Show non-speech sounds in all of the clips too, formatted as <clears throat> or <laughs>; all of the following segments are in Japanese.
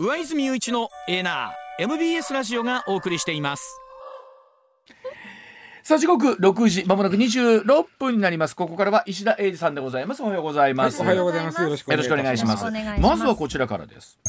上泉雄一のエナー MBS ラジオがお送りしています。さあ時刻6時まもなく26分になります。ここからは石田英二さんでございます。おはようございます、おはようございます。よろしくお願いします。ます。まずはこちらからです。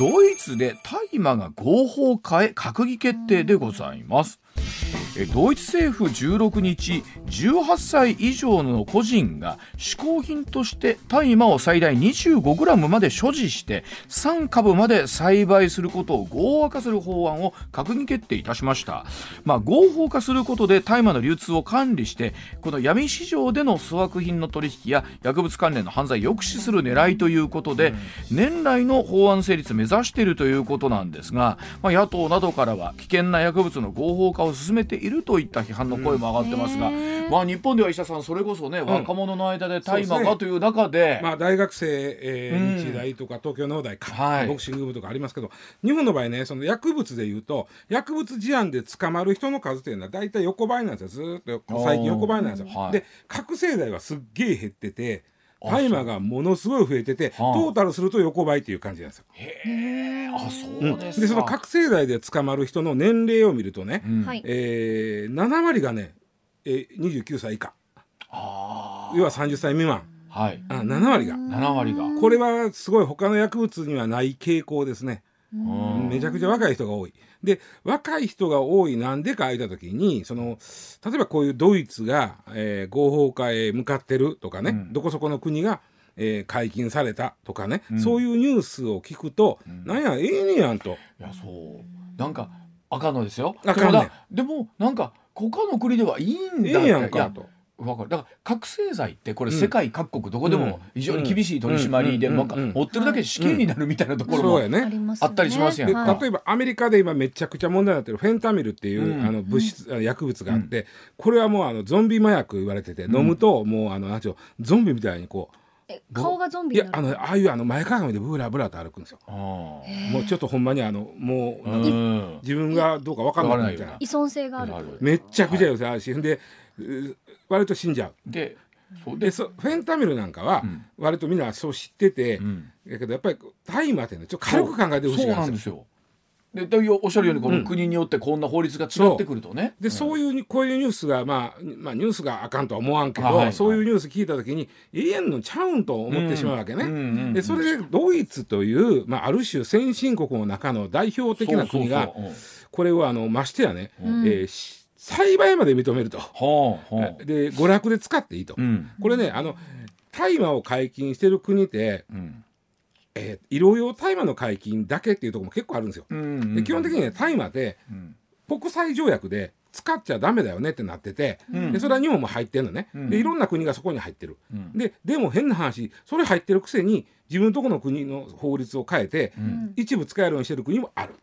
ドイツで大麻が合法化へ閣議決定でございます。えドイツ政府16日18歳以上の個人が嗜好品として大麻を最大 25g まで所持して3株まで栽培することを合法化する法案を閣議決定いたしました、まあ、合法化することで大麻の流通を管理してこの闇市場での粗悪品の取引や薬物関連の犯罪を抑止する狙いということで、年内の法案成立目指しているということなんですが、まあ、野党などからは危険な薬物の合法化を進めているといった批判の声も上がってますが、まあ、日本では石田さんそれこそね、若者の間で大麻そうですねがという中で。まあ大学生、えーうん。日大とか東京農大か、はい。ボクシング部とかありますけど日本の場合ねその薬物でいうと薬物事案で捕まる人の数というのは大体横ばいなんですよ。ずーっと最近横ばいなんですよ。はい。で覚醒剤はすっげえ減っててあ大麻がものすごい増えててトはあ。ータルすると横ばいっていう感じなんですよ。あそうですか、でその覚醒剤で捕まる人の年齢を見るとね、うん。はい。えー、7割がね、えー、29歳以下。あ要は30歳未満。ーはい。あ7割が。7割が、これはすごい他の薬物にはない傾向ですね。うん。めちゃくちゃ若い人が多い。で若い人が多いなんでか空いた時にその例えばこういうドイツが、えー合法化へ向かってるとかね、うん。どこそこの国が、えー解禁されたとかね、うん。そういうニュースを聞くと、ん。なんやええねやんと。いやそう。なんかあかんのですよ。あかんねん。でもなんか他の国ではいいんだ。ええやんいかと。わかる。だから覚醒剤ってこれうん。世界各国どこでも非常に厳しい取り締まりで、うん。なんかうん。持ってるだけで死刑になるみたいなところも、あったりしますやん。ではい。例えばアメリカで今めちゃくちゃ問題になってるフェンタミルっていう、うん。あの物質、あ薬物があって、これはもうあのゾンビ麻薬言われてて、飲むともうあのなんちゅうのゾンビみたいにこえ顔がゾンういやあビになる？のああいうあの前かがみでブラブラと歩くんですよ。あもうちょっとほんまにあのもう自分がどうか分かんないみたいな。依存性がある。めっちゃくちゃよさあるし、でう割と死んじゃう。でそうででそフェンタミルなんかはうん。割とみんなそう知ってて、うん。だけどやっぱり大麻ってねちょっと軽く考えてほしいそうなんですよ。でおっしゃるようにこの国によってこんな法律が違ってくるとね、で、そういうこういうニュースが、まあ、まあニュースがあかんとは思わんけど、はいはいそういうニュース聞いた時に永遠のちゃうんと思ってしまうわけね。うんうんうん。でそれでドイツという、まあ、ある種先進国の中の代表的な国がそうそうそう。これをあのましてやね、ん。えーし栽培まで認めると。ほうほう。で娯楽で使っていいと。うん。これねあの大麻を解禁してる国って、うん。えー医療用大麻の解禁だけっていうところも結構あるんですよ。うんで基本的にね大麻ってうん。国際条約で使っちゃダメだよねってなってて、うん。でそれは日本も入ってんのね、うん。でいろんな国がそこに入ってる、うん。ででも変な話それ入ってるくせに自分のとこの国の法律を変えて、ん。一部使えるようにしてる国もある。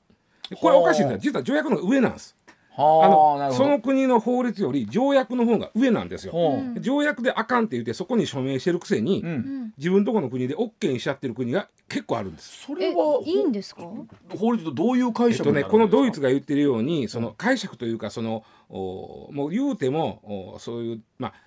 でこれおかしいんだはあ実は条約の上なんですあのその国の法律より条約の方が上なんですよ、ほう。条約であかんって言ってそこに署名してるくせに、うん。自分のとこの国で OK にしちゃってる国が結構あるんです。えそれは、いいんですか？法律とどういう解えっとね、釈になるんですか？このドイツが言ってるようにその解釈というかそのおもう言うてもおそういうまあえ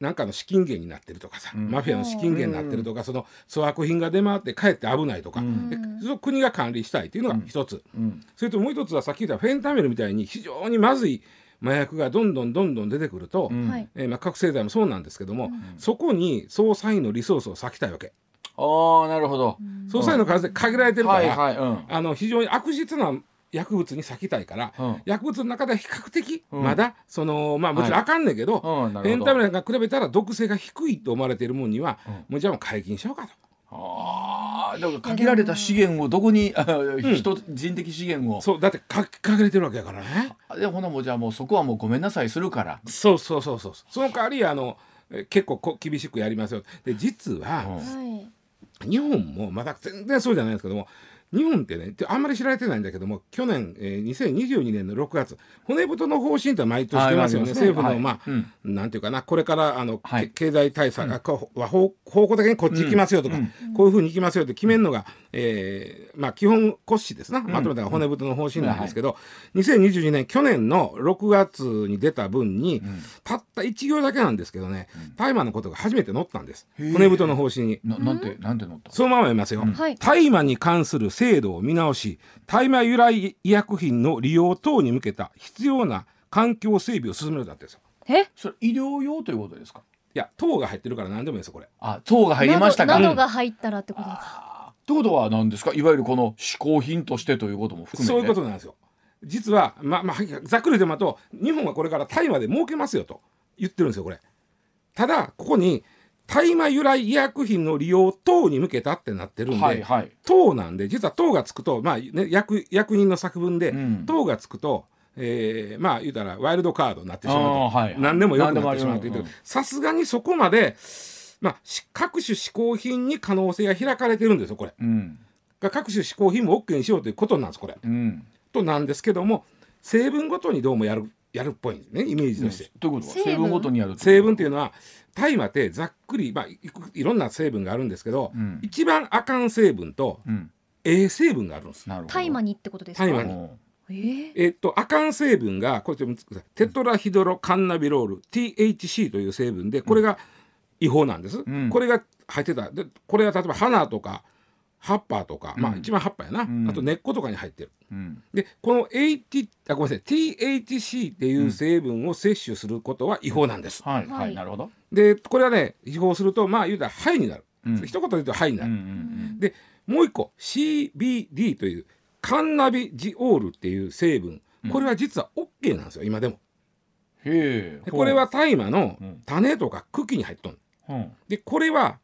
なんかの資金源になってるとかさ、ん。マフィアの資金源になってるとか、その粗悪品が出回ってかえって危ないとか、ん。でその国が管理したいっていうのが一つ、うん。それともう一つはさっき言ったフェンタミルみたいに非常にまずい麻薬がどんどんどんどん出てくると、うん。はい。えーまあ、覚醒剤もそうなんですけども、そこに捜査員のリソースを割きたいわけ。ああなるほど、捜査員の数で限られてるから、はいはいうん。あの非常に悪質な薬物に割きたいから、うん。薬物の中では比較的うん。まだ、そのまあもちろんあかんねんけど、うんなるほど。エンタメなんか比べたら毒性が低いと思われているもんには、うん。もうじゃあもう解禁しようかと。ああだから限られた資源をどこに、あ <laughs> 人人的資源を。そうだってか限られてるわけやからね。あでほなもうじゃあもうそこはもうごめんなさいするから、そうそうそうそう。その代わりあのえ結構こ厳しくやりますよ。で実は、うん。はい。日本もまだ全然そうじゃないんですけども日本ってねあんまり知られてないんだけども去年、えー、2022年の6月骨太の方針って毎年してますよね、はい政府の、はい。まあ、うん。なんていうかなこれからあの、はい。け経済対策が、こうは方方向的にこっち行きますよとか、こういうふうに行きますよって決めるのが、えーまあ、基本骨子ですな、まとめたのが骨太の方針なんですけど、2022年去年の6月に出た分に、たった1行だけなんですけどね大麻のことが初めて載ったんです。骨太の方針に。ななんてなんて乗ったそのまま読みますよ。はい。大麻に関する制度を見直し、大麻由来医薬品の利用等に向けた必要な環境整備を進めるだってですよ。え？それ医療用ということですか？いや、糖が入ってるから何でもいいですよ、これ。あ糖が入りましたか？などが入ったらってことですか？ってことは何ですか？いわゆるこの嗜好品としてということも含めてそういうことなんですよ。実は、まあまあ、ざっくりでまと、日本はこれから大麻で儲けますよと言ってるんですよ、これ。ただ、ここに、大麻由来医薬品の利用等に向けたってなってるんで、はいはい。糖なんで実は糖がつくと、まあね、役役人の作文で、うん。糖がつくと、えーまあ言うたらワイルドカードになってしまうと、はい何でもよくなってしまうという。さすがにそこまで、まあ、し各種嗜好品に可能性が開かれてるんですよこれ。うん。が各種嗜好品も OK にしようということなんですこれ。うん。となんですけども成分ごとにどうもやるやるっぽいんですねイメージとして。ということ？は成分？成分ごとにやる成分っていうのは大麻ってざっくり、まあ、いくいろんな成分があるんですけど、うん。一番あかん成分とうん。ええ成分があるんです。大麻にってことですか？大麻に。うんえー？えっと、アカン成分がこれちょっとテトラヒドロカンナビロール THC という成分でこれが違法なんです、ん。これが入ってた。でこれは例えば花とか葉っぱとか、まあ一番葉っぱやな、ん。あと根っことかに入ってる。うん。でこの AT あごめんなさい。THC っていう成分を摂取することは違法なんです、はいははい。いなるほど。でこれはね違法するとまあ言うたら肺になる、うん。一言で言うと肺になうんうる、んでもう一個 CBD というカンナビジオールっていう成分。これは実は OK なんですよ今でも。うんへえ。でこれは大麻のう。ん。種とか茎に入っとん。うん。でこれは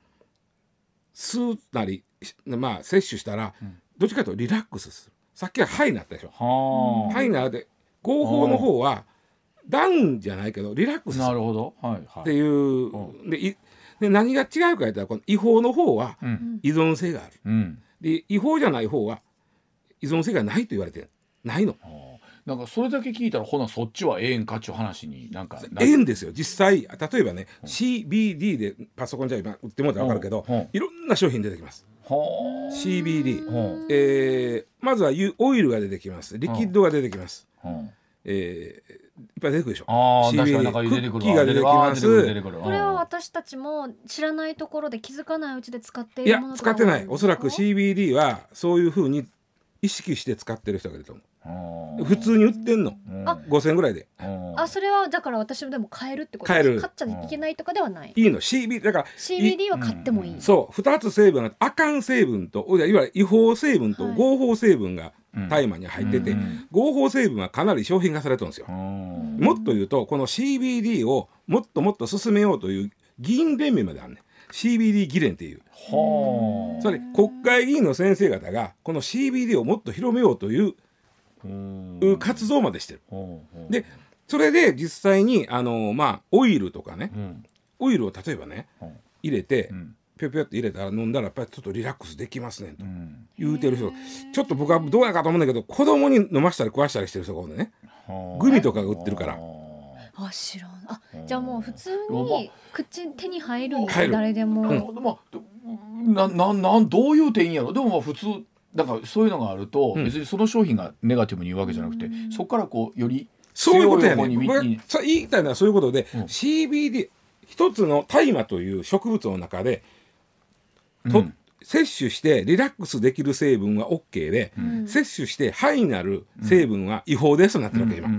吸うなりしまあ摂取したらどっちかというとリラックスする。さっきはハイになったでしょ。はハイになって合法の方はダウンじゃないけどリラックスする。あなるほど。はいはい。っていうでいで何が違うか言ったらこの違法の方はうん。依存性がある。うん。で違法じゃない方は依存性がないと言われてる。ないの。なんかそれだけ聞いたらほなそっちはええんかっちゅう話になんかなええんですよ。実際例えばね CBD でパソコンじゃ今売ってもらったら分かるけどうん。うん。いろんな商品出てきます。は CBD えーまずはユオイルが出てきます。リキッドが出てきます、えーいっぱい出てくるでしょ。ああ確かに出てくるわ。クッキーが出てきます。これは私たちも知らないところで気づかないうちで使ってい。いやるものとか使ってない。おそらく CBD はそういうふうに意識して使ってる人がいると思うんう普通に売ってんの。うん。あ5000円ぐらいで。うん。あそれはだから私もでも買えるってこと？買える。買っちゃいけないとかではない。いいの。CBD だから CBD は買ってもいい。そう。2つ成分があかん成分といわゆる違法成分とはい。合法成分がうん。大麻に入ってて、うん。合法成分はかなり商品化されてるんですよ。う。ん。もっと言うとこの CBD をもっともっと進めようという議員連盟まであるね CBD 議連っていう。はあ。つまり国会議員の先生方がこの CBD をもっと広めようといううん活動までしてる。でそれで実際にあのまあオイルとかね。うん。オイルを例えばねうん。入れてうん。ぴょぴょって入れたら飲んだらやっぱりちょっとリラックスできますねんとうん。言うてる人。ちょっと僕はどうやかと思うんだけど子供に飲ましたり食わしたりしてる人がおるのね。はあ。グミとかが売ってるから。あ知らん。あじゃあもう普通に口手に入るんです誰でも、なななんどういう点やろ。でもまあ普通だからそういうのがあると、うん。別にその商品がネガティブに言うわけじゃなくて、そこからこうよりそういうことやね強い方に僕がにさ言いたいのはそういうことで、うん。CBD 一つの大麻という植物の中でと、うん。摂取してリラックスできる成分は OK で、ん。摂取して肺になる成分は違法ですとなってるわけ今、うん。う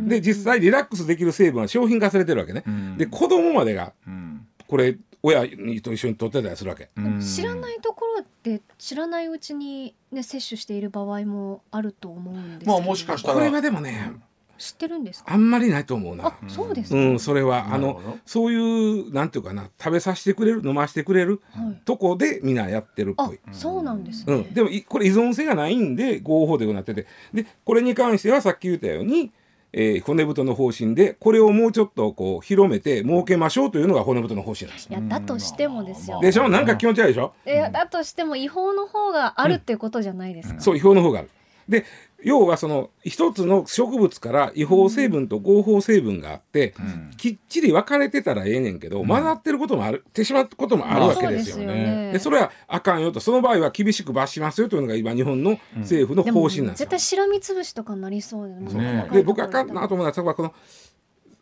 ん。で実際リラックスできる成分は商品化されてるわけね、ん。で子供までがうん。これ親と一緒に取ってたりするわけ、知らないところで知らないうちに、ね、摂取している場合もあると思うんですけどまあもしかしたら。これはでもね知ってるんですか？あんまりないと思うな。あそうですか、うんそれは。あのそういうなんていうかな食べさせてくれる飲ませてくれるはい。とこでみんなやってるっあぽい。そうなんですね、うん、でもいこれ依存性がないんで合法でなってて。でこれに関してはさっき言ったように、えー骨太の方針でこれをもうちょっとこう広めて設けましょうというのが骨太の方針なんですいやだとしてもですよ。でしょ？なんか気持ち悪いでしょ？いやだとしても違法の方があるっていうことじゃないですか、そう違法の方がある。で要はその一つの植物から違法成分と合法成分があって、きっちり分かれてたらええねんけど、混ざってることもあるってしまうこともあるわけですよ。そうでそれはあかんよと。その場合は厳しく罰しますよというのが今日本の政府の方針なんですよ。絶。対しらみつぶしとかになりそうでね。細かいで僕あかんなと思うのは例えばこの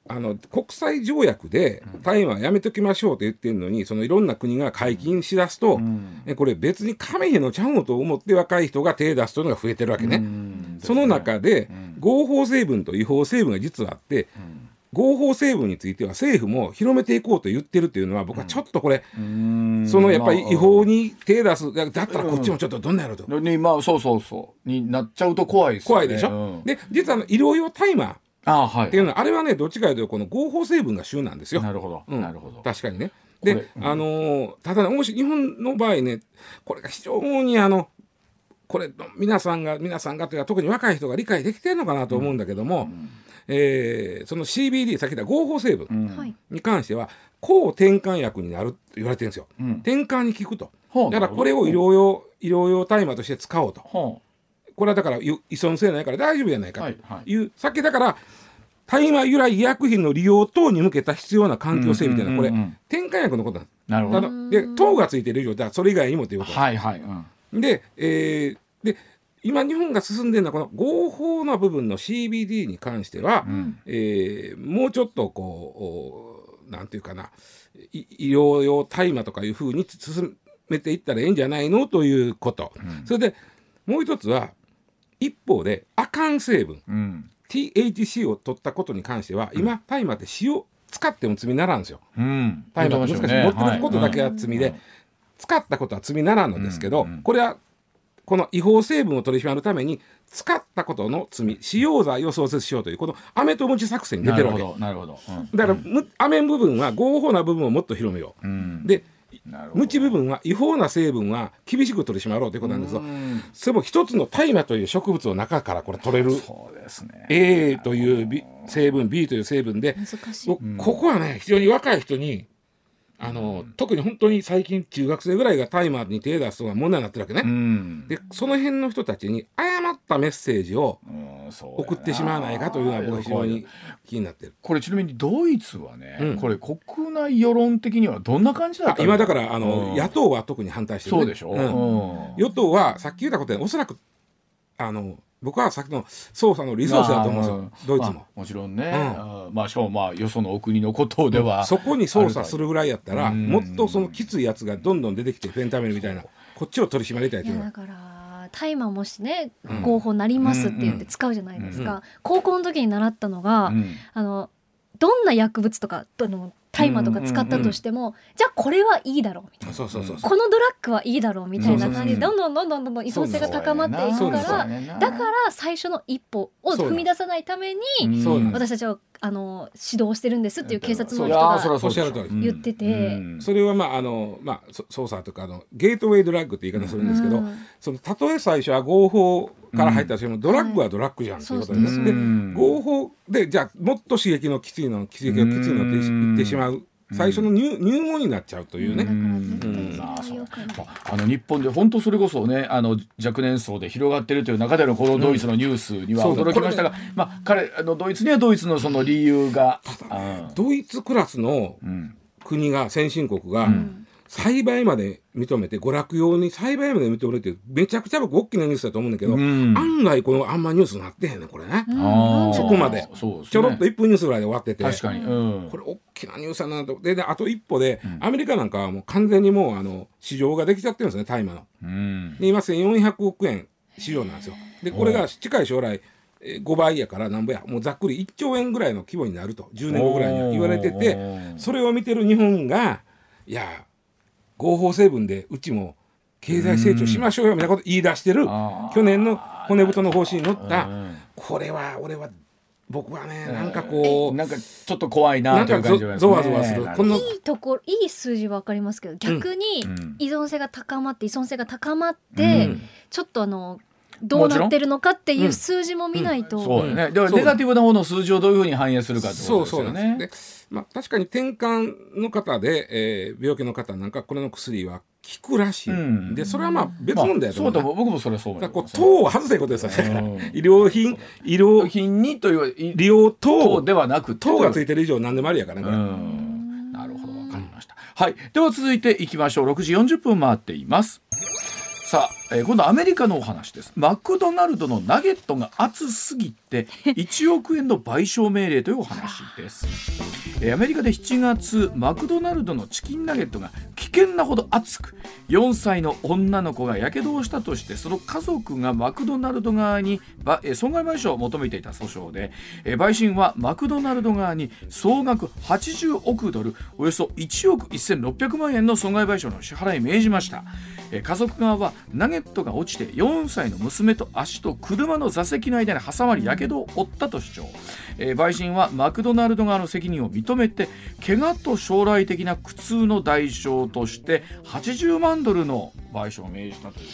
あの国際条約で大麻はやめときましょうと言ってるのにそのいろんな国が解禁しだすと、えこれ別に亀へのちゃうのと思って若い人が手出すというのが増えてるわけね。その中で合法成分と違法成分が実はあって、合法成分については政府も広めていこうと言ってるっていうのは僕はちょっとこれ、そのやっぱり違法に手出すだだったらこっちもちょっとどんなやろうと。にまあそうそうそうになっちゃうと怖いですよね怖いでしょ、うん。で実はあの医療用大麻ああはいっていうのはあれはねどっちかというとこの合法成分が主なんですよ。なるほど、うんなるほど確かにね。これで、あのーただねもし日本の場合ねこれが非常にあのこれ皆さんが皆さんがというか特に若い人が理解できてるのかなと思うんだけども、えーその CBD さっき言った合法成分はいに関しては抗転換薬になると言われてるんですよ。うん転換に効くと。だからこれを医療用医療用大麻として使おうと。ほこれはだから依依存性ないから大丈夫じゃないかはいとはい。いう、さっきだから大麻由来医薬品の利用等に向けた必要な環境整備というのはこれ、うんうんうん。うん転換薬のことなんです。うなるほど。で糖がついてる以上だそれ以外にもということ。はいはい、うん、で,、えーで今日本が進んでるのはこの合法な部分の CBD に関しては、ん。えーもうちょっとこうおなんていうかない医療用大麻とかいうふうに進めていったらいいんじゃないのということ、それでもう一つは一方でアカン成分うん、THC を取ったことに関しては今大麻って塩使っても罪にならんですよ。うん、大麻難しい、持ってることだけはが罪で、使ったことは罪にならんのですけど、うんうんこれはこの違法成分を取り締まるために使ったことの罪使用罪を創設しようというこの飴とムチ作戦に出てるわけ。なるほどなるほど、うん。だから、む飴部分は合法な部分をもっと広めよう、うん、でなるほど。ムチ部分は違法な成分は厳しく取り締まろうということなんですけどうん。それも一つの大麻という植物の中からこれ取れるそうですね。A というビ成分 B という成分で難しい。こここはね非常に若い人にあの、特に本当に最近中学生ぐらいが大麻に手出すのが問題になってるわけね。うん。でその辺の人たちに誤ったメッセージを送ってしまわないかというのは僕は非常に気になってる。これちなみにドイツはね、うん。これ国内世論的にはどんな感じだった今だからあの、うん。野党は特に反対してる、ね、そうでしょ、う。ん。うん。与党はさっき言ったことでおそらくあの僕はさっきの捜査のリソースだと思うんですよ、まあドイツも。まあもちろんね、ん。あまあしかもまあよそのお国のことでは、そこに捜査するぐらいやったらうん。もっとそのきついやつがどんどん出てきてフェンタミルみたいなこっちを取り締まりたいというのは。いやだから大麻もしねうん。合法なりますって言って使うじゃないですか、高校の時に習ったのが、うん。あのどんな薬物とかあの大麻とか使ったとしても、じゃあこれはいいだろうみたいな。そうそうそうこのドラッグはいいだろうみたいな感じでそどんどんどんどんどんどん依存性が高まっていくからだから最初の一歩を踏み出さないために私たちはあの指導してるんですっていう警察のい人がおっしゃる通り言っててうんそれはまああのまあそ捜査とかあのゲートウェイドラッグって言い方するんですけど、うんそのたとえ最初は合法から入ったとしても、ドラッグはドラッグじゃんっていうことで,、そうそうでうん合法でじゃあもっと刺激のきついの刺激がきついのって言ってしまう。最初の入入門になっちゃうというね、あの日本で本当それこそねあの若年層で広がってるという中でのこのドイツのニュースには驚きましたが、まあ彼あのドイツにはドイツのその理由が、あドイツクラスのうん。国が先進国がん栽培まで認めて娯楽用に栽培まで認めるってめちゃくちゃ僕大きなニュースだと思うんだけど、うん。案外このあんまニュースになってへんねこれね、うん。そこまで。ね。ちょろっと1分ニュースぐらいで終わってて。確かに、うん。これ大きなニュースだなと。でであと一歩で、アメリカなんかはもう完全にもうあの市場ができちゃってるんですね大麻の。うん。で今1400億円市場なんですよ。でこれが近い将来えー5倍やからなんぼや。もうざっくり1兆円ぐらいの規模になると。10年後ぐらいには言われててそれを見てる日本がいや合法成分でうちも経済成長しましょうよみたいなこと言い出してる去年の骨太の方針に乗ったうん。これは俺は僕はねなんかこうなんかちょっと怖いななんというか感じがゾゾワゾワする。このいいところいい数字は分かりますけど逆にうん。依存性が高まって依存性が高まって、うん。ちょっとあのどうなってるのかっていう数字も見ないと、そうよね。だからネガティブな方の数字をどういうふうに反映するかってことですそうそうよね。でまあ確かに転換の方で、えー病気の方なんかこれの薬は効くらしい。うんで、それはまあ別まあ問題だと思うな。そうと僕もそれはそう思こうます。糖を外せことですよね。医療品、医療品にというい利用糖糖ではなく糖がついいてる以上何でもありやからね。なるほどわかりました。はい。では続いていきましょう。6時40分回っています。さあ、えー今度アメリカのお話です。マクドナルドのナゲットが熱すぎて <laughs> 1億円の賠償命令というお話です。えーアメリカで7月マクドナルドのチキンナゲットが危険なほど熱く4歳の女の子がやけどをしたとしてその家族がマクドナルド側にばえー損害賠償を求めていた訴訟で、えー陪審はマクドナルド側に総額80億ドルおよそ1億1600万円の損害賠償の支払いを命じました、えー家族側はナゲットが落ちて4歳の娘と足と車の座席の間に挟まりやけどを負ったと主張、えー陪審はマクドナルド側の責任を認めて怪我と将来的な苦痛の代償として80万ドルの賠償を命じたという。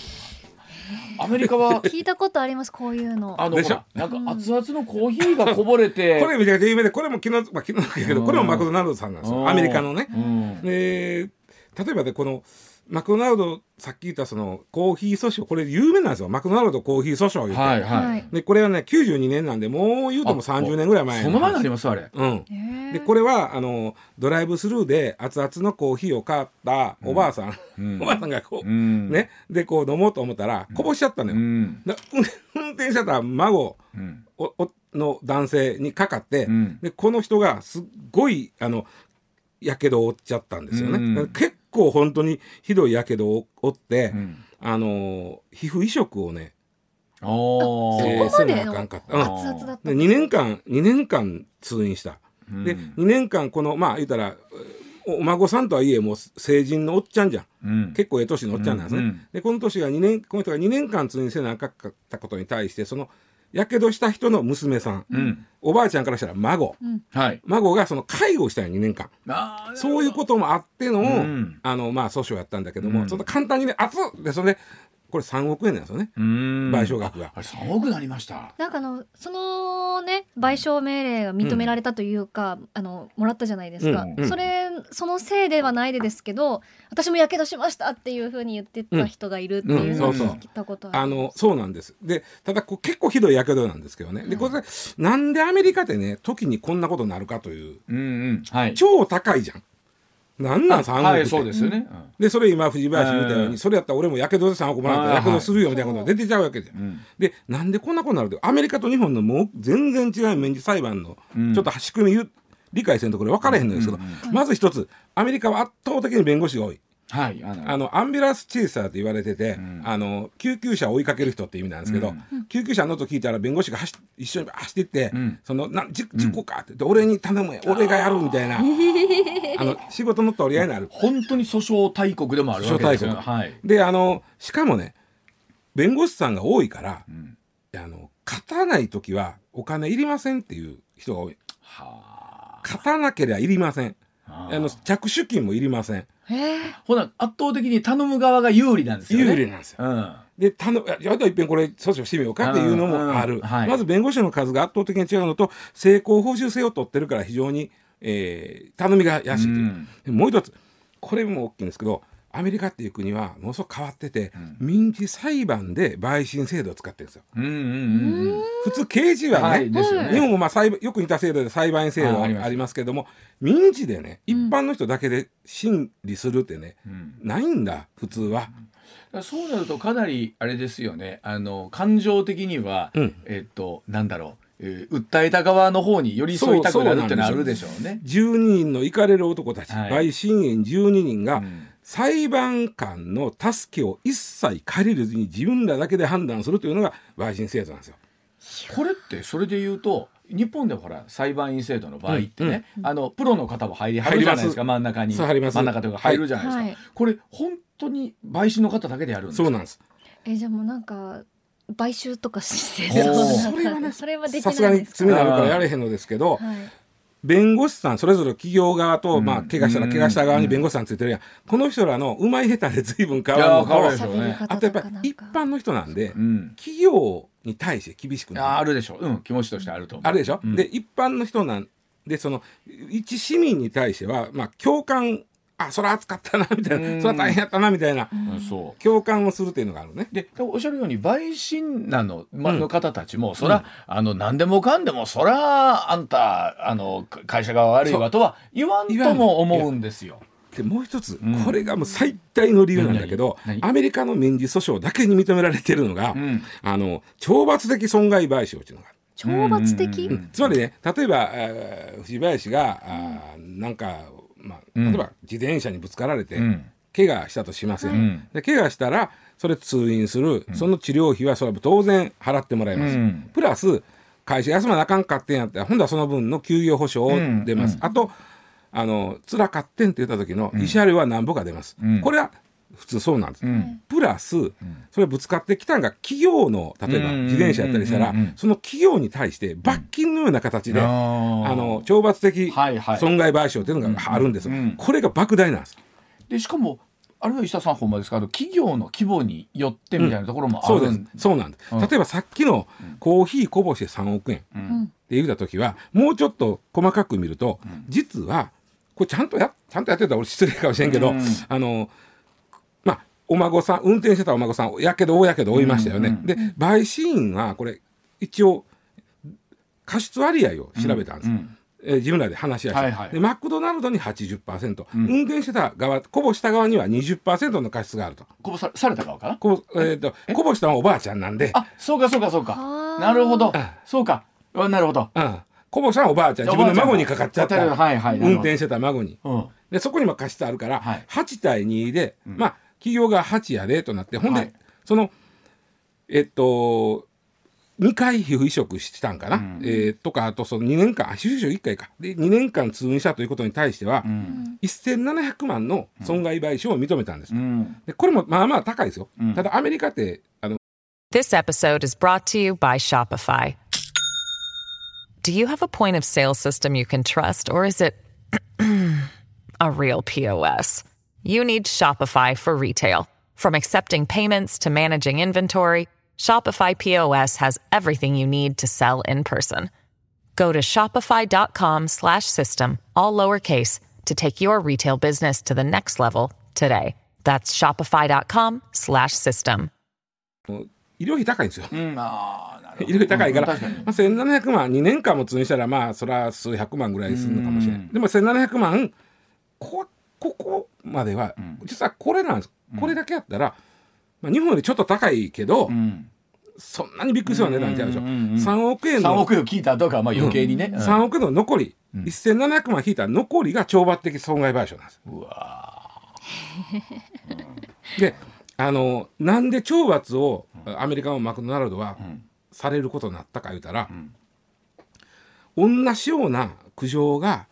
アメリカは聞いたことありますこういうの。あのでしょ？ほらなんか熱々のコーヒーがこぼれてこれめちゃくちゃ有名で、これも昨日、<laughs> まあ昨日だけど、うん。これもマクドナルドさんなんですよ。アメリカのね。うん。で、例えばで、この、マクドナルド、さっき言ったその、コーヒー訴訟、これ有名なんですよ。マクドナルドコーヒー訴訟言って。はいははい。い、で、これはね、92年なんで、もう言うても30年ぐらい前その前になりまますあれ。うん。で、これは、あの、ドライブスルーで熱々のコーヒーを買ったおばあさん、うん。<laughs> おばあさんがこう、うん。ね、で、こう飲もうと思ったら、こぼしちゃったのよ。うん。だ運運転してた孫うん。おおの男性にかかって、うん。でこの人がすっごいあのやけどを負っちゃったんですよね、結構本当にひどいやけどを負って、うん。あの皮膚移植をね、おー。えーそこまでせなあかんかった、うん。熱々だったで2年間2年間通院した、うん。で2年間このまあ言ったらおお孫さんとはいえもう成人のおっちゃんじゃん。うん。結構ええ年のおっちゃんなんですね、うんうん。でこの年が2年この人が2年間通院せなあかったことに対してそのやけどした人の娘さん、うん。おばあちゃんからしたら孫。はい。孫がその介護をしたよ2年間。そういうこともあっての、ん。あのまあ訴訟やったんだけども、うん。ちょっと簡単にね熱っ！でそれでこれ3億円なんですよね、うん。賠償額が。あれ3億なりました。なんかあのそのね賠償命令が認められたというか、あのもらったじゃないですか、うんうん。それそのせいではないでですけど私もやけどしましたっていうふうに言ってた人がいるっていうのをうんそうそう。聞いたことあのそうなんです。でただこう結構ひどいやけどなんですけどね。でこれでなんでアメリカでね時にこんなことになるかという。うんうん。はい。超高いじゃんなんなん3億はいそうですよね。でそれ今藤林みたいに、うん。それやったら俺もやけどで3億もらったらやけどするよみたいなことが出てちゃうわけじゃん。うん。でなんでこんなことになるってアメリカと日本のもう全然違う民事裁判のうん。ちょっと仕組み言う理解せんところ分からへんのですけど、まず一つアメリカは圧倒的に弁護士が多い。はいあの。あのアンビュランスチェイサーって言われてて、ん。あの救急車を追いかける人って意味なんですけど、救急車の音聞いたら弁護士が走っ一緒に走っていって、ん。そのなじ事故かって言って、俺に頼むや俺がやるみたいな。あの仕事の取り合いになる。本当に訴訟大国でもあるわけですよはい。であのしかもね弁護士さんが多いから、ん。あの勝たない時はお金いりませんっていう人が多い。は勝たなければいりません。あ。あの着手金もいりませんほな圧倒的に頼む側が有利なんですよね。有利なんですよ。うん。で頼むやだいっぺんこれ訴訟してみようかっていうのもある、はい。まず弁護士の数が圧倒的に違うのと成功報酬制を取ってるから非常に、えー頼みが安いという、うん。でもう一つこれも大きいんですけどアメリカっていう国はものすごく変わってて、民事裁判で陪審制度を使ってるんですよ。うんうんうんうん。普通刑事はね、はいですよね。日本もまあ裁判よく似た制度で裁判員制度はいあります。けども民事でね一般の人だけで審理するってね、ん。ないんだ普通は。そうなるとかなりあれですよね。あの感情的には、うん。えっとなんだろう、えー訴えた側の方に寄り添いたくなるってのはあるでしょうね。12人の行かれる男たち、はい。陪審員12人が、うん裁判官の助けを一切借りずに自分らだけで判断するというのが陪審制度なんですよ。これってそれで言うと日本でほら裁判員制度の場合ってね、あのプロの方も入りはるじゃないですか入ります。真ん中に。そう入ります。真ん中というか入るじゃないですか、はい。これ本当に陪審の方だけでやるんですか？そうなんです。えじゃあもうなんか買収とかしてそうそれはねそれはできさすがにないですか罪になるからやれへんのですけど、はい弁護士さんそれぞれ企業側と、まあ怪我したらうん。怪我した側に弁護士さんついてるやん、この人らのうまい下手で随分変わるのと変わるでしょうね。あとやっぱり一般の人なんで、うん。企業に対して厳しくいなる。やあるでしょ。う、うん、気持ちとしてあると思う。あるでしょ、うん。で一般の人なんでその一市民に対してはまあ共感あそれは熱かったなみたいうん。なそれは大変やったなみたいな。共感をするっていうのがあるね。でおっしゃるように陪審団の,、まうん。の方たちも、そら、あの何でもかんでもそらあんたあのか会社が悪いわとは言わんとも思うんですよ。でもう一つ、うん。これがもう最大の理由なんだけどアメリカの民事訴訟だけに認められてるのが、うん。あの懲罰的損害賠償っていうのがある。懲罰的、うん。つまりね例えば、えー藤林が、あーなんか、まあ、うん。例えば自転車にぶつかられて、うん。怪我したとしません、うん。で怪我したらそれ通院する、その治療費はそれは当然払ってもらいます、うん。プラス会社休まなあかんかってんやったら今度はその分の休業保障を出ます、うん。あとあの辛かってんって言った時の慰謝料は何ぼか出ます、うん。これは普通そうなんです、うん。プラス、それぶつかってきたんが企業の例えばうん。自転車やったりしたら、その企業に対して罰金のような形で、あの懲罰的はいはい。損害賠償っていうのがあるんです、うんうん。これが莫大なんです。でしかもあれは石田さんほんまですか？あの企業の規模によってみたいなところもあそうです。るん、そうなんです、うん。例えばさっきのコーヒーこぼして3億円ってうん言った時はもうちょっと細かく見ると、実はこれちゃんとやちゃんとやってたら俺失礼かもしれんけど、うん。あのまあお孫さん運転してたお孫さんやけど大やけど負いましたよね、うんうんで陪審員はこれ一応過失割合を調べたんです、うんえー自分らで話し合いして、はいはいでマクドナルドに80%、うん。運転してた側こぼした側には20%の過失があると。こぼさされた側かな？こぼ,、えー、とこぼしたのはおばあちゃんなんで。あそうかそうかそうか。なるほど。あそうか。あなるほど。うん、こぼしたのはおばあちゃん自分の孫にかかっちゃった。はいはいなるほど運転してた孫に。うん。でそこにも過失あるから、はい。8対2で、まあ企業が8やでとなってほんで、はい。そのえっと2回皮膚移植したんかな、うん。えーとかあとその2年間あ皮膚移植1回か。で2年間通院したということに対しては、うん。1700万の損害賠償を認めたんです、うん。でこれもまあまあ高いですよ、うん。ただアメリカってあの This episode is brought to you by Shopify. Do you have a point of sale system you can trust, or is it <clears throat> a real POS? You need Shopify for retail. From accepting payments to managing inventory, Shopify POS has everything you need to sell in person. Go to shopify.com slash system, all lowercase, to take your retail business to the next level today. That's shopify.com slash system. 医療費高いんですよ、うんあーなるほど医療費高いから、うん確かにまあ、1700万2年間も通院したらまあそれは数百万ぐらいするのかもしれない、うんでも1700万こここ <laughs> までは、ん。実はこれなんです。これだけやったら、まあ、日本よりちょっと高いけど、うん。そんなにびっくりするような値段ちゃうでしょ、うんうんうんうん3億円3の億円を聞いたとかまあ余計にね、うん。3億円の残り、ん。1700万引いた残りが懲罰的損害賠償なんです。うわ <laughs> であのなんで懲罰をアメリカのマクドナルドはん。されることになったか言うたら、同じような苦情が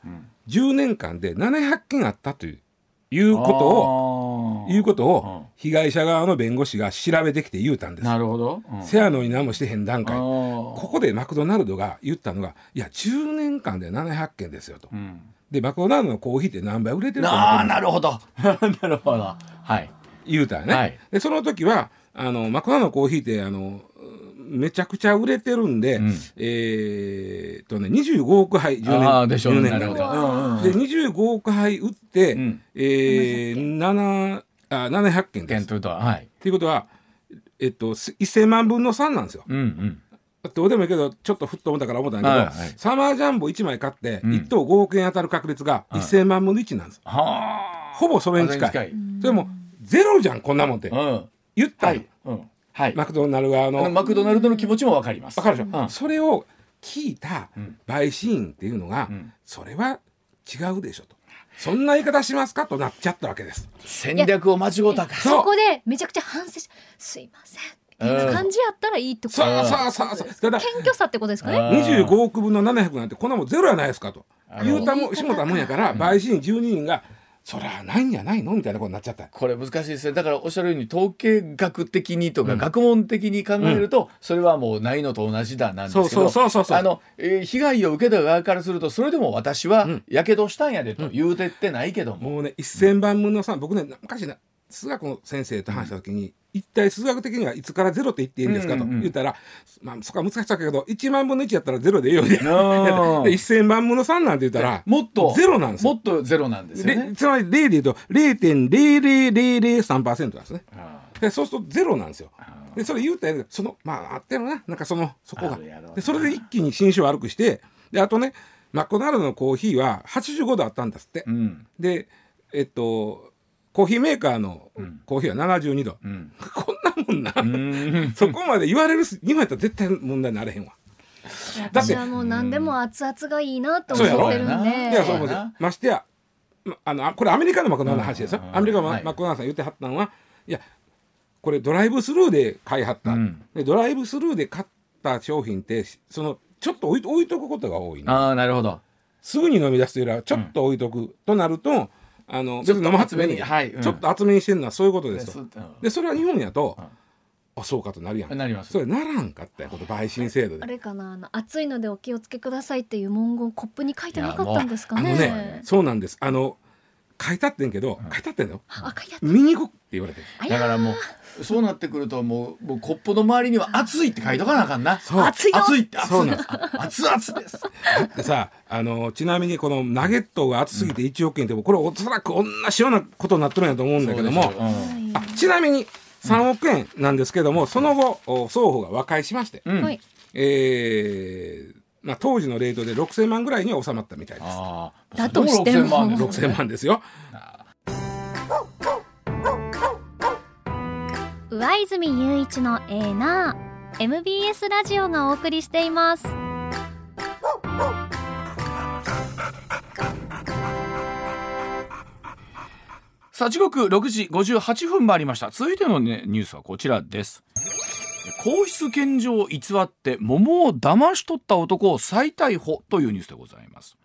10年間で700件あったといういうことををいうことうん。を被害者側の弁護士が調べてきて言うたんです。なるほど、うん。せやのに何もしてへん段階。あこー。こでマクドナルドが言ったのがいや10年間で700件ですよと。うん。でマクドナルドのコーヒーって何倍売れてると思ああなるほど。<laughs> なるほど。はい。言うたよね、はい。でその時はあのマクドナルドのコーヒーってあのめちゃくちゃ売れてるんで、うん。えーっとね25億杯10年。ああでしょう10ねなるほど、うんうんで25億杯売って、うん。えー、7あ700件です。検討とははい。っていうことは、えっと、す1000万分の3なんですよ。うんうん。どうでもいいけどちょっとふっと思ったから思ったんだけど、はいはい。サマージャンボ1枚買ってうん。1等5億円当たる確率が1000万分の1なんです。はあ。ほぼそれに近い。それもゼロじゃんこんなもんって。うん。言ったのはい、うんはい。マクドナルド側あのの。マクドナルドの気持ちもわかります。わかるでしょ、うん。それを聞いたうん。陪審員っていうのが、うん。それは違うでしょと。そんな言い方しますかとなっちゃったわけです。戦略を間違うたか。そこでめちゃくちゃ反省しすいません感じやったらいいってことそう。そうそうそう。ただ謙虚さってことですかね。あー25億分の700なんてこんなもんゼロやないですかと。言うたもしもたもんやから陪審員12人がそりゃないんじゃないのみたいなことになっちゃった。これ難しいですね。だからおっしゃるように統計学的にとか、うん。学問的に考えると、それはもうないのと同じだなんですけどそうそうそうそうあの、えー被害を受けた側からするとそれでも私はうん。やけどしたんやでと言うてってないけども、もうね1,000万分の3僕ね昔ね数学の先生と話した時に、一体数学的にはいつからゼロって言っていいんですかとうんうんうん。言ったら、まあそこは難しかったけど1万分の1やったらゼロでいいよね。であー。<laughs> 1,000万分の3なんて言ったらもっと？ゼロなんですよ。もっとゼロなんですよね。でつまり例で言うと0.00003%なんですね。あでそうするとゼロなんですよ。でそれ言うたらそのまああったよななんかそのそこが。でそれで一気に心象悪くしてであとねマクドナルドのコーヒーは85度あったんですって。ーうん。でえっとコーヒーメーカーのコーヒーは72度、うん。<laughs> こんなもんな、うん。<laughs> そこまで言われる日本やったら絶対問題になれへんわ。だって私はもう何でも熱々がいいなってそうやろ？思ってるんで。な。いやそうましてやまあのあこれアメリカのマクドナルドの話ですよ、うん。アメリカのはい。マクドナルドさん言ってはったのはいやこれドライブスルーで買いはった、うん。でドライブスルーで買った商品ってそのちょっと置い置いとくことが多いねああなるほど。すぐに飲み出すというよりはちょっと置いとく、となるとあのちょっと別に飲まはつめに、厚めにはいうん。ちょっと厚めにしてるのはそういうことですと。でそれは日本やと、うん。あそうかとなるやんなります。それならんかったよこの陪審制度で。あれかなあの暑いのでお気をつけくださいっていう文言コップに書いてなかったんですかあのねねそうなんです。あの書いてあってんけど、書いてあってんの？あ書いてあった。見に行くって言われて。だからもうそうなってくるともうもうコップの周りには熱いって書いとかなあかんな。熱いよ。熱いって熱い。そうなん熱々です。でさあのちなみにこのナゲットが熱すぎて1億円ってもこれおそらく同じようなことになってるんやと思うんだけどもあちなみに3億円なんですけども、その後お双方が和解しまして、えーまあ、当時のレートで6000万ぐらいには収まったみたいです。だとしても。6000万ですね。6000万ですよ。<laughs> 上泉雄一のエーナー MBS ラジオがお送りしています。さあ時刻6時58分もありました。続いての、ね、ニュースはこちらです皇室献上を偽って桃を騙し取った男を再逮捕というニュースでございます。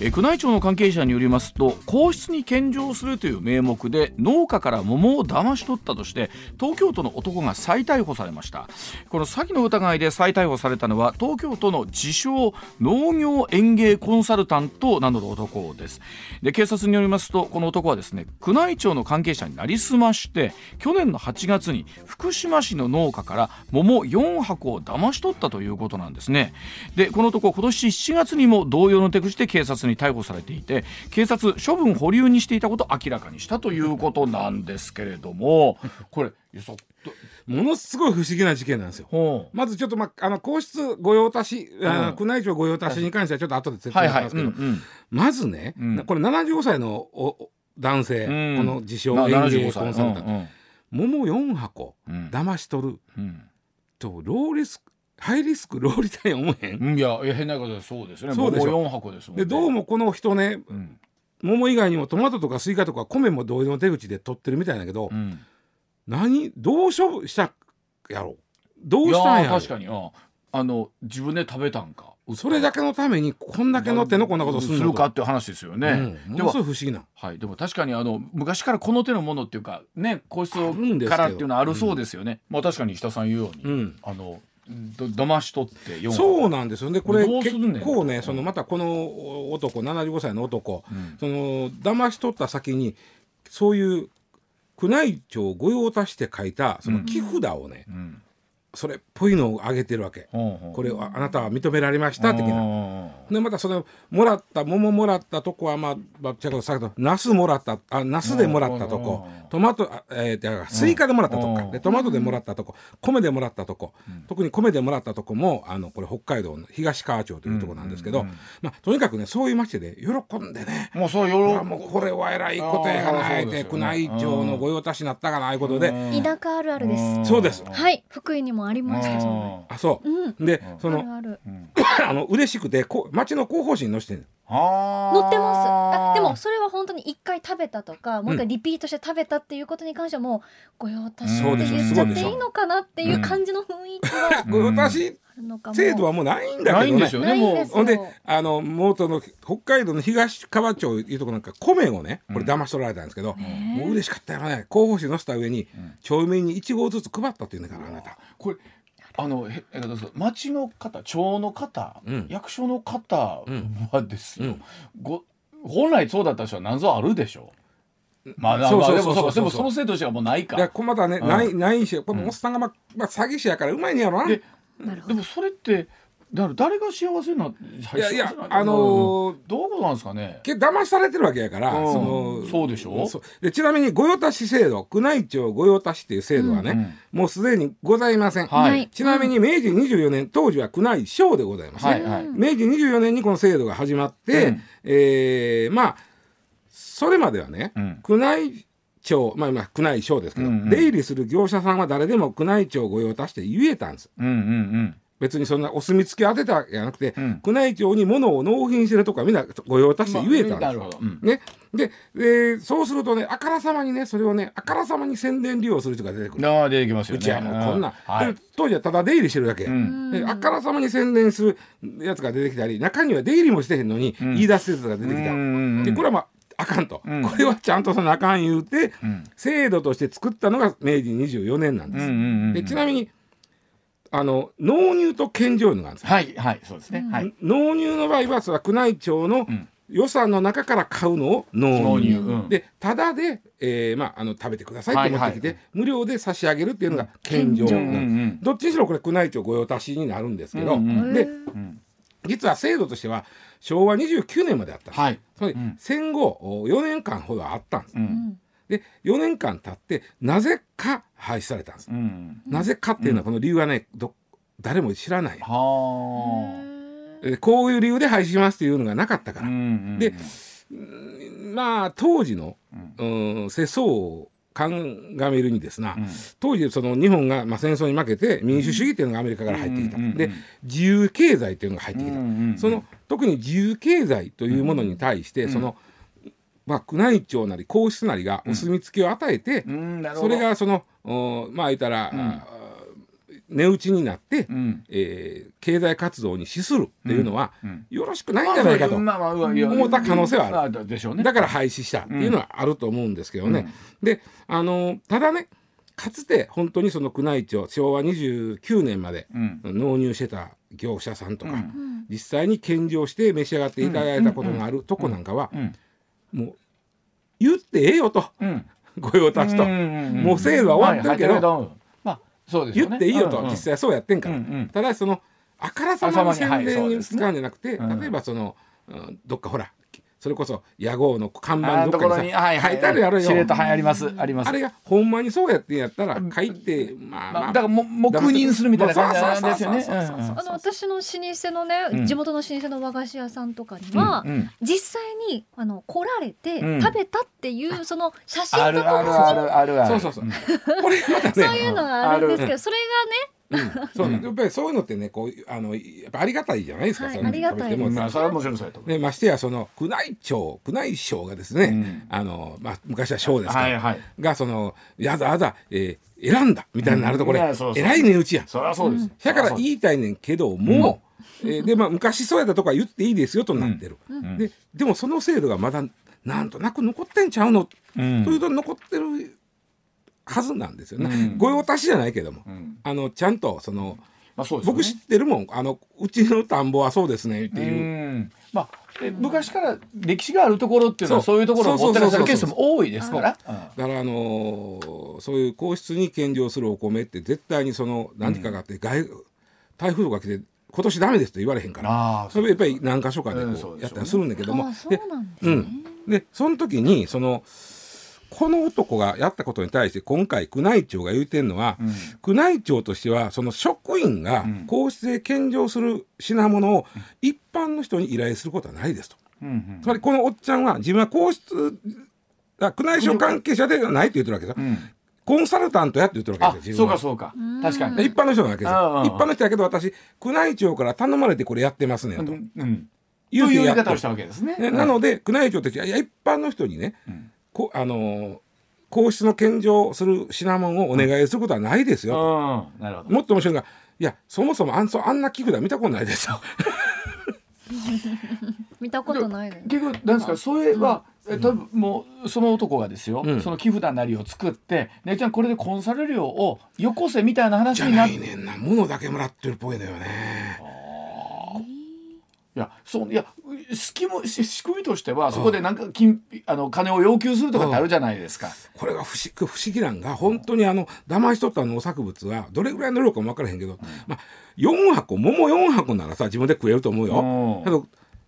え宮内庁の関係者によりますと皇室に献上するという名目で農家から桃を騙し取ったとして東京都の男が再逮捕されました。この詐欺の疑いで再逮捕されたのは東京都の自称農業園芸コンサルタントを名乗る男です。で警察によりますとこの男はですね宮内庁の関係者になりすまして去年の8月に福島市の農家から桃4箱を騙し取ったということなんですね。でこの男今年7月にも同様の手口で警察に逮捕されていて警察処分保留にしていたことを明らかにしたということなんですけれども <laughs> これものすごい不思議な事件なんですよ。まずちょっと、まあ、あの皇室御用達、あのう。ん宮内庁御用達に関してはちょっと後で説明しますけど、うんうん。まずね、うん。これ75歳のおお男性、うん。この自称な園芸75歳。コンサルタント、うん桃4箱うん。騙し取る。うんとローリスクハイリスクローリターン思えへん、うんいやいや変なことでそうですね。そうでしょ。桃4箱ですもんね。でどうもこの人ねうん。桃以外にもトマトとかスイカとか米も同様の手口で取ってるみたいだけど、うん。何どう処分したやろ？どういしたんや確かに。うんあの自分で食べたんかそれだけのためにこんだけの手のこんなことするのか。っていう話ですよね、うん、ものでもすごい不思議な。はい、でも確かにあの昔からこの手のものっていうかね皇室からっていうのはあるそうですよね、まあ確かに下さん言うように、うん。あのど騙し取って4そうなんですよね。これ結構ねそのまたこの男75歳の男、ん。その騙し取った先にそういう宮内庁御用達して書いたその木札をね、うんそれっぽいのをあげてるわけ、ほうほうこれはあなたは認められました的な。なでまたそのもらった桃もらったとこはまあまあちゃことさけどナスもらったあナスでもらったとこ。うんトマトあえー、だからスイカでもらったとこか。うんでトマトでもらったとこ。米でもらったとこ。特に米でもらったとこもあのこれ北海道の東川町というところなんですけど、まあ、とにかくねそういう町で喜んでね。もうそうよ。もうこれはえらいことやがなえて宮内庁の御用達になったかなああいうことで。田舎あるあるです。そうです。はい。福井にもありました。そのあそう。うん。でその <laughs> あの嬉しくてこう町の広報誌に載せてる乗ってます。あでもあそれは本当に一回食べたとかもう一回リピートして食べたっていうことに関してはもう御用達ってそうでしょ言っちゃっていいのかなっていう感じの雰囲気は御用達制度はもうないんだけどね。ないんですよねもう。ないんですほんであの元の北海道の東川町いうとこなんか米をねこれ騙し取られたんですけど、もう嬉しかったよね。広報誌載せた上に、町民に1号ずつ配ったっていうんだからあなた。これあのへえ町の方町の方、うん。役所の方はですよ、うん。ご本来そうだった人は謎あるでしょう。まあまあそうそうでもそうそう。でもその制度としてはもうないか。いやこれまだね、うん。ないないしこのおっさんが、まあまあ、詐欺師やからうまいんやろな。でなるほど。でもそれってだから誰が幸せないいやいやあのーどういうことなんですかね？け騙されてるわけやから、うん。そのそうでしょ？でちなみに御用達制度宮内庁御用達っていう制度はね、もうすでにございません、はい。ちなみに明治24年当時は宮内省でございますね、はいはい。明治24年にこの制度が始まって、うん。えーまあそれまではね、うん。宮内庁まあ今宮内省ですけど、うんうん。出入りする業者さんは誰でも宮内庁御用達って言えたんです。うんうん別にそんなお墨付き当てたじゃなくて、うん。宮内庁に物を納品してるとかみんな御用達って言えたんですなるほど、うん。ね、ででそうするとねあからさまにねそれをねあからさまに宣伝利用する人が出てくる。ああ出てきますよね。うちはもうこんな、はい。で当時はただ出入りしてるだけ、うん。であからさまに宣伝するやつが出てきたり中には出入りもしてへんのにん。言い出すやつが出てきた、うんでこれはまああかんと、うん。これはちゃんとそのあかん言うて、ん。制度として作ったのが明治24年なんです、でちなみにあの納入と献上のがあるんですよ。はいはいそうですね、はい。納入の場合はそれは宮内庁のん。予算の中から買うのを納入。納入うん。でただで、えーまあ、あの食べてくださいって持ってきて、はい。はい無料で差し上げるっていうのが献上。うん。うんどっちにしろこれ宮内庁御用達になるんですけど、うんうんで実は制度としては昭和29年まであったんです、はい。つまり戦後4年間ほどあったんです、うんで4年間経ってなぜか廃止されたんです、うん。なぜかっていうのはこの理由はねど誰も知らない、こういう理由で廃止しますっていうのがなかったかあ、ら、んでまあ当時の、うん、世相を鑑みるにですな、当時その日本がまあ戦争に負けて民主主義っていうのがアメリカから入ってきた、うんうんうんで自由経済っていうのが入ってきた、うんうんうん。その特に自由経済というものに対して、そのまあ、宮内庁なり皇室なりがお墨付きを与えて、うんそれがそのおまあ言ったら、あ値打ちになって、ん。えー経済活動に資するっていうのは、ん。よろしくないんじゃないかと。思った可能性はある。まあでしょうね。だから廃止したっていうのはあると思うんですけどね。であのただねかつて本当にその宮内庁昭和29年までん。納入してた業者さんとか、うん。実際に献上して召し上がっていただいたことのあるとこなんかは、んもう言ってええよと、うん。御用達と、うんうんうんもう制度は終わってるけど、はいはい。まあそうですよね。言っていいよと、うんうん。実際そうやってんから、うんうん。ただそのあからさまに宣伝に使うんじゃなくて、うん。例えばその、うんどっかほらそれこそ屋号の看あーところ板どっかにさにはいはい書いてあるやろよ。ありますあります。あれがほんまにそうやってんやったら書いて、まあまあまあ。だからも黙認するみたいな感じなんですよね。あの私の老舗のね、うん。地元の老舗の和菓子屋さんとかには、うんうん。実際にあの来られてうん。食べたっていうその写真あるとかもあるあるあるある。そうそうそう、これまたねそういうのがあるんですけど、それそうやっぱりそういうのってねこうあのやっぱありがたいじゃないですか、ありがたい食べてもうん。まあそれはもちろんそうやとね、ましてやその宮内庁宮内省がですね、うん。あのまあ、昔は省ですか。ら、がそのやだやだ、えー選んだみたいになるとこれ、うん。い値打ちや。そりゃそうですだから言いたいねんけども、えーでまあ、昔そうやったとこは言っていいですよとなってる、ででもその制度がまだなんとなく残ってんちゃうの、うん。というと残ってるはずなんですよね、うん。御用達じゃないけども、ん。あのちゃんとそのまあそうですよね。僕知ってるもん。あのうちの田んぼはそうですねっていう。うん。まあえ昔から歴史があるところっていうのはそう。そういうところを持ってらっしゃるケースも多いですから。うんだからあのーそういう皇室に献上するお米って絶対にその何かがあって、外台風とか来て今年ダメですと言われへんから。それやっぱり何箇所かでうんこそうやったりするんだけども、うんですね、うん、でその時にそのこの男がやったことに対して今回宮内庁が言うてるのは、宮内庁としてはその職員が皇室で献上する品物を一般の人に依頼することはないですと。うんうんつまりこのおっちゃんは自分は皇室あ宮内省関係者ではないって言ってるわけですよ、ん。コンサルタントやって言ってるわあけですよ自分は。そうかそうか。確かに。で一般の人なわけですうんうんうん。よ一般の人やけど私宮内庁から頼まれてこれやってますねと、うんいう言い方をしたわけですね。ねなので宮内庁としてはいや一般の人にね、こあのー皇室の献上する品物をお願いすることはないですよ、うん。なるほど。もっと面白いのがいやそもそもあんそあんな寄付だ見たことないです。よ。<laughs> 見たことないです結局なんですかそれは、え多分もうその男がですよ、うん。その寄付団なりを作って「姉ちゃんこれでコンサル料をよこせ」みたいな話じゃになってないねんな。物だけもらってるっぽいのよね。いやそういや仕組みし仕組みとしてはそこでなんか金あの金を要求するとかってあるじゃないですか。これが不思不思議なんが本当にあの騙し取った農作物はどれぐらいの量かも分からへんけど、まあ、4箱桃4箱ならさ自分で食えると思うよ。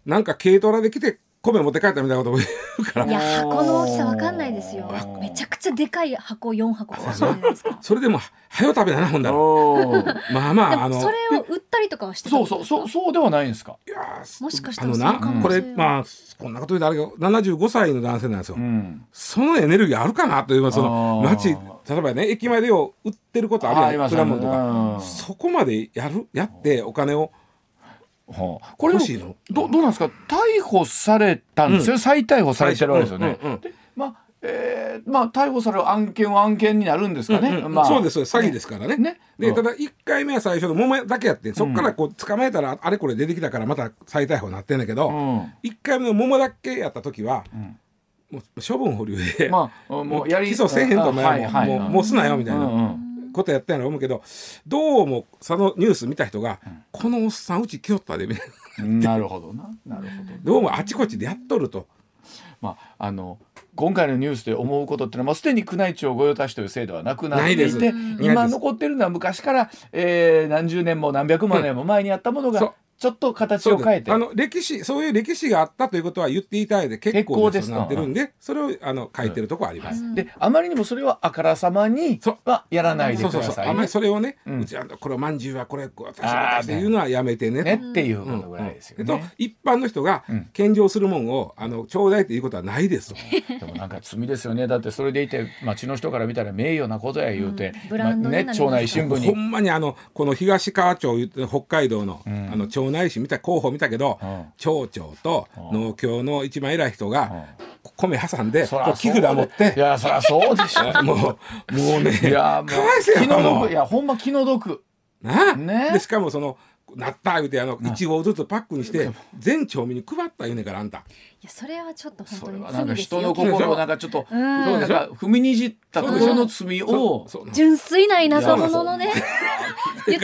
なんか軽トラで来て米持って帰ったみたいなことも言うから。いや箱の大きさわかんないですよ。めちゃくちゃでかい箱4箱かもしれないですか。それでも「はよ食べななほんだらおー。まあまでああのもそれを売ったりとかはしてたそうそうそうそうではないんですか？いやーもしかしたあのならこれまあこんなこと言うとあれが75歳の男性なんですよ。うん、そのエネルギーあるかなというまあその街例えばね駅前でよ売ってることあるやんあります果物とか。うん。そこまでやるやってお金をはあ、これどどうなんですか？逮捕されたんですよ、再逮捕されてるわけですよね。うんうんうん。でまあえーまあ逮捕される案件は案件になるんですかね。うんうん。まあ、そうです詐欺ですからね。ね。うん。でただ1回目は最初の桃だけやってそこからこう捕まえたらあれこれ出てきたからまた再逮捕になってんだけど、うん。1回目の桃だけやった時は、ん。もう処分保留で、まあもうやり起訴せえへんとお前はもう,、はいはい。もうもうすなよみたいな。うんうんことやったんやろ思うけどどうもそのニュース見た人が、このおっさんうち来よったでみたいななるほどな。なるほど。どうもあちこちでやっとると。まああの今回のニュースで思うことっていうのはもうすでに宮内庁御用達という制度はなくなってないてうん今残ってるのは昔から、えー何十年も何百万年も前にあったものがちょっと形を変えて。あの歴史そういう歴史があったということは言っていただいて結構で結構ですなってるんでそれをあの書いてるとこあります。であまりにもそれはあからさまにはやらないでくださいね。そうそうあんまりそれをね、ううんちあのこれまんじゅうはこれこう私はっていうのはやめてねねと。っていううんことぐらいですよね。一般の人がうん。献上するもんをあのちょうだいっていうことはないです。と。<laughs> でもなんか罪ですよね。だってそれでいて町の人から見たら名誉なことや言うて、ね。町内新聞ほに。んまにあのこの東川町言って北海道の,、ん。あの町内市見た候補見たけど、うん。町長と農協の一番偉い人が米挟んで木札持って。いやそりゃそうでしょ。<laughs> もうもうねいやもうかわいそうや気のもう毒いやほんま気の毒。なあ？ね。でしかもそのなった言うてあの1合ずつパックにして全町民に配った言うねんからあんたいやそれはちょっと本そ当にれはなんか罪ですよ。人の心をなんかちょっとうん。なんか踏みにじったとこの罪を純粋な田舎者のね言っ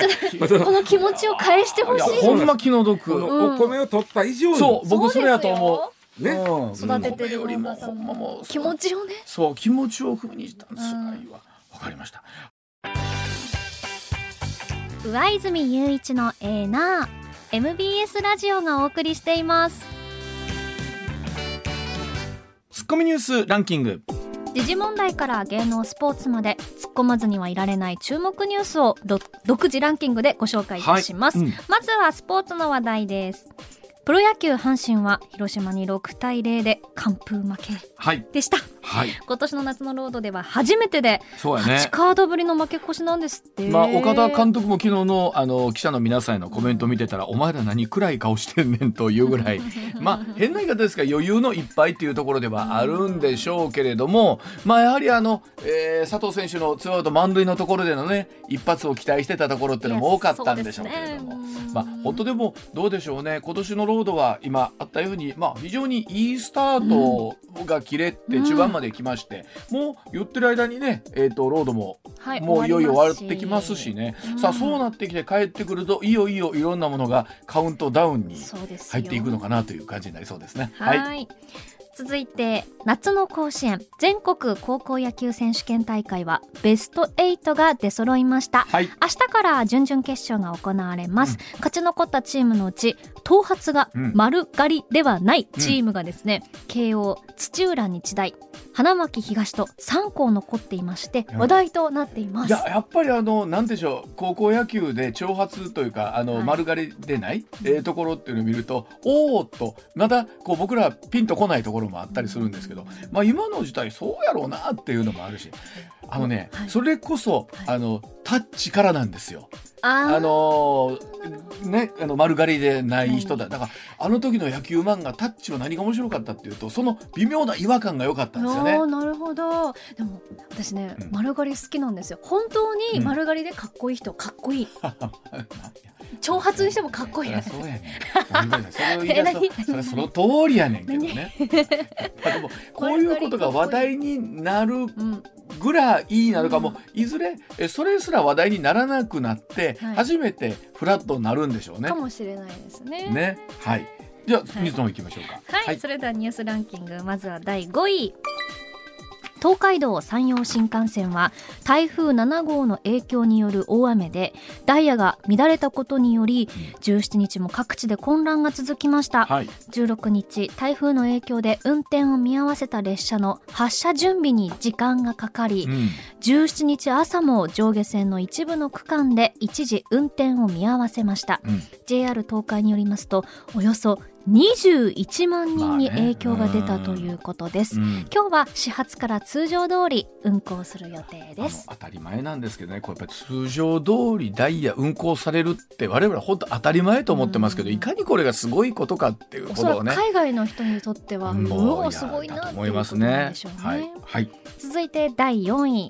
この気持ちを返してほしい。ほんま気の毒。お米を取った以上に。そう僕それやと思う。ね。うん。育ててる米よりもほんまも。うの気持ちをね。そう気持ちを踏みにじったんです辛いわわかりました上泉雄一のエーナー MBS ラジオがお送りしています。ツッコミニュースランキング。時事問題から芸能スポーツまで突っ込まずにはいられない注目ニュースをど独自ランキングでご紹介いたします、はい。うん。まずはスポーツの話題ですプロ野球阪神は広島に6対0で完封負けはい。でした。はい。今年の夏のロードでは初めてでそうやね。8カードぶりの負け越しなんですって、まあ、岡田監督も昨日のあの記者の皆さんへのコメント見てたら、お前ら何暗い顔してんねんというぐらい、<laughs> まあ、変な言い方ですが余裕のいっぱいっていうところではあるんでしょうけれども、まあ、やはりあの、えー佐藤選手のツーアウト満塁のところでのね一発を期待してたところっていうのも多かったんでしょうけれども。ね。まあ、本当でもどうでしょうね。今年のロードは今あったように、まあ、非常にいいスタートが切れて中盤まで来まして、もう言ってる間にね、えー、とロードもはいもういよいよ終わってきますしね、さあそうなってきて帰ってくるといよいよいろんなものがカウントダウンに入っていくのかなという感じになりそうですね。はい続いて夏の甲子園全国高校野球選手権大会はベスト8が出揃いました。はい。明日から準々決勝が行われます、勝ち残ったチームのうち頭髪がうん。丸刈りではないチームがですね、慶応土浦日大花巻東と3校残っていましてうん。話題となっています。いややっぱりあのなんでしょう高校野球で長髪というかあの、はい。丸刈りでない、えーところっていうのを見るとおおっとまたこう僕らピンとこないところもあったりするんですけど、まあ、今の時代そうやろうなっていうのもあるしあのね、はい。それこそ、はい。あのタッチからなんですよ。あのーねあの丸刈りでない人だ。だからあの時の野球漫画タッチは何が面白かったっていうとその微妙な違和感が良かったんですよね。なるほど。でも私ね、うん。丸刈り好きなんですよ。本当に丸刈りでかっこいい人かっこいい、<laughs> 長髪にしてもかっこいい。そりゃそうやねそれその通りやねんけどね。<laughs> こういうことが話題になるうんぐらいなのかも。いずれえそれすら話題にならなくなってはい。初めてフラットになるんでしょうね。か。もしれないですね。ね。はい。じゃあはい。水野行きましょうか。はい、それではニュースランキング。まずは第5位東海道山陽新幹線は台風7号の影響による大雨でダイヤが乱れたことにより17日も各地で混乱が続きました、はい。16日台風の影響で運転を見合わせた列車の発車準備に時間がかかり、うん。17日朝も上下線の一部の区間で一時運転を見合わせました、うん。JR 東海によりますとおよそ21万人にまあね影響が出たということです、うん。今日は始発から通常通り運行する予定です。当たり前なんですけどねこれやっぱり通常通りダイヤ運行されるって我々は本当当たり前と思ってますけど、うん。いかにこれがすごいことかっていうことをね。く海外の人にとっては、うもおすごいなっていう思いますね。ねはいはい。続いて第4位。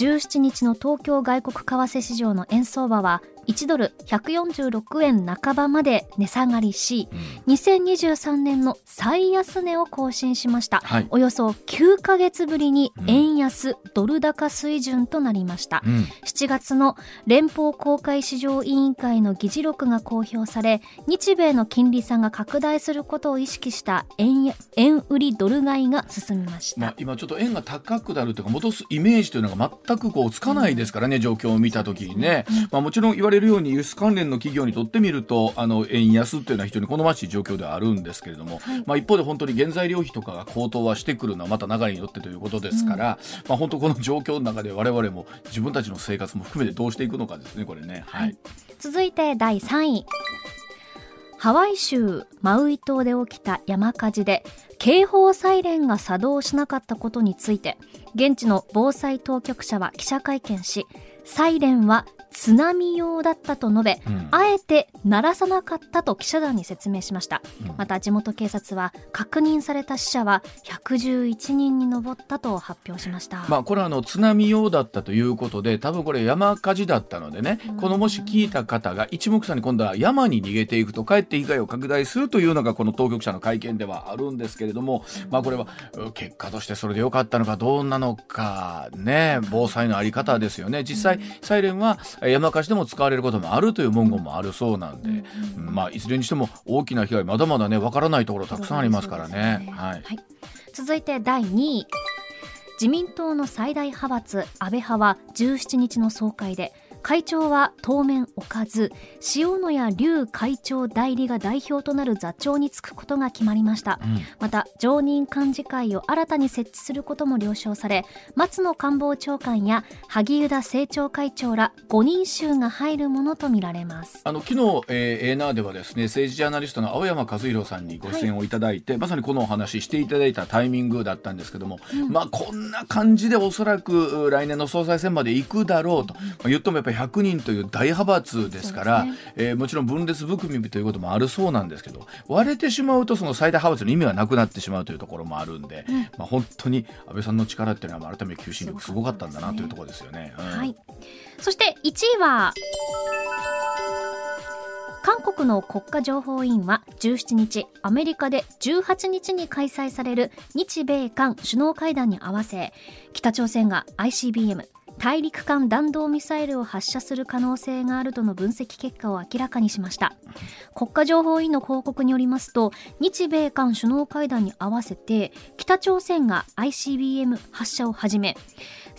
17日の東京外国為替市場の円相場は1ドル146円半ばまで値下がりしうん。2023年の最安値を更新しました、はい。およそ9ヶ月ぶりに円安、ドル高水準となりました、うん。7月の連邦公開市場委員会の議事録が公表され日米の金利差が拡大することを意識した円や円売りドル買いが進みました、まあ、今ちょっと円が高くなるというか戻すイメージというのが全くこうつかないですからね、状況を見たときにね、まあ、もちろん言われるように輸出関連の企業にとってみるとあの円安っていうのは非常に好ましい状況ではあるんですけれども、まあ、一方で本当に原材料費とかが高騰はしてくるのはまた流れによってということですから、まあ、本当この状況の中で我々も自分たちの生活も含めてどうしていくのかですねこれね。はい、続いて第3位。ハワイ州マウイ島で起きた山火事で警報サイレンが作動しなかったことについて現地の防災当局者は記者会見しサイレンは津波用だったと述べ、うん。あえて鳴らさなかったと記者団に説明しました、うん。また地元警察は確認された死者は111人に上ったと発表しました、まあ、これはあの津波用だったということで多分これ山火事だったのでねこのもし聞いた方が一目散に今度は山に逃げていくとかえって被害を拡大するというのがこの当局者の会見ではあるんですけれども、まあ、これはう結果としてそれでよかったのかどうなのかね防災のあり方ですよね。実際サイレンはえ山火事でも使われることもあるという文言もあるそうなんで、うんまあ、いずれにしても大きな被害まだまだねわからないところたくさんありますからね。はい。はい、続いて第2位。自民党の最大派閥安倍派は17日の総会で会長は当面置かず塩谷隆会長代理が代表となる座長に就くことが決まりました、うん。また常任幹事会を新たに設置することも了承され松野官房長官や萩生田政調会長ら5人衆が入るものとみられます。あの昨日、えー、エーナーではですね政治ジャーナリストの青山和弘さんにご出演をいただいて、まさにこのお話ししていただいたタイミングだったんですけども、まあこんな感じでおそらくう来年の総裁選まで行くだろうと、まあ、言ってもやっぱり100人という大派閥ですからそうでえーもちろん分裂含みということもあるそうなんですけど割れてしまうとその最大派閥の意味がなくなってしまうというところもあるんで、まあ、本当に安倍さんの力っていうのは改めて求心力すごかったんだなというところですよね。うんはい。そして1位は、韓国の国家情報院は17日、アメリカで18日に開催される日米韓首脳会談に合わせ、北朝鮮が ICBM、大陸間弾道ミサイルを発射する可能性があるとの分析結果を明らかにしました。国家情報院の報告によりますと、日米韓首脳会談に合わせて、北朝鮮が ICBM 発射をはじめ、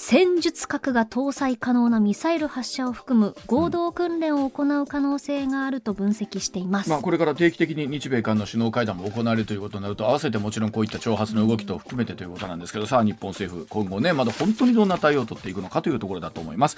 戦術核が搭載可能なミサイル発射を含む合同訓練を行う可能性があると分析しています。まあ、これから定期的に日米韓の首脳会談も行われるということになると合わせてもちろんこういった挑発の動きと含めてということなんですけどさあ日本政府今後ねまだ本当にどんな対応を取っていくのかというところだと思います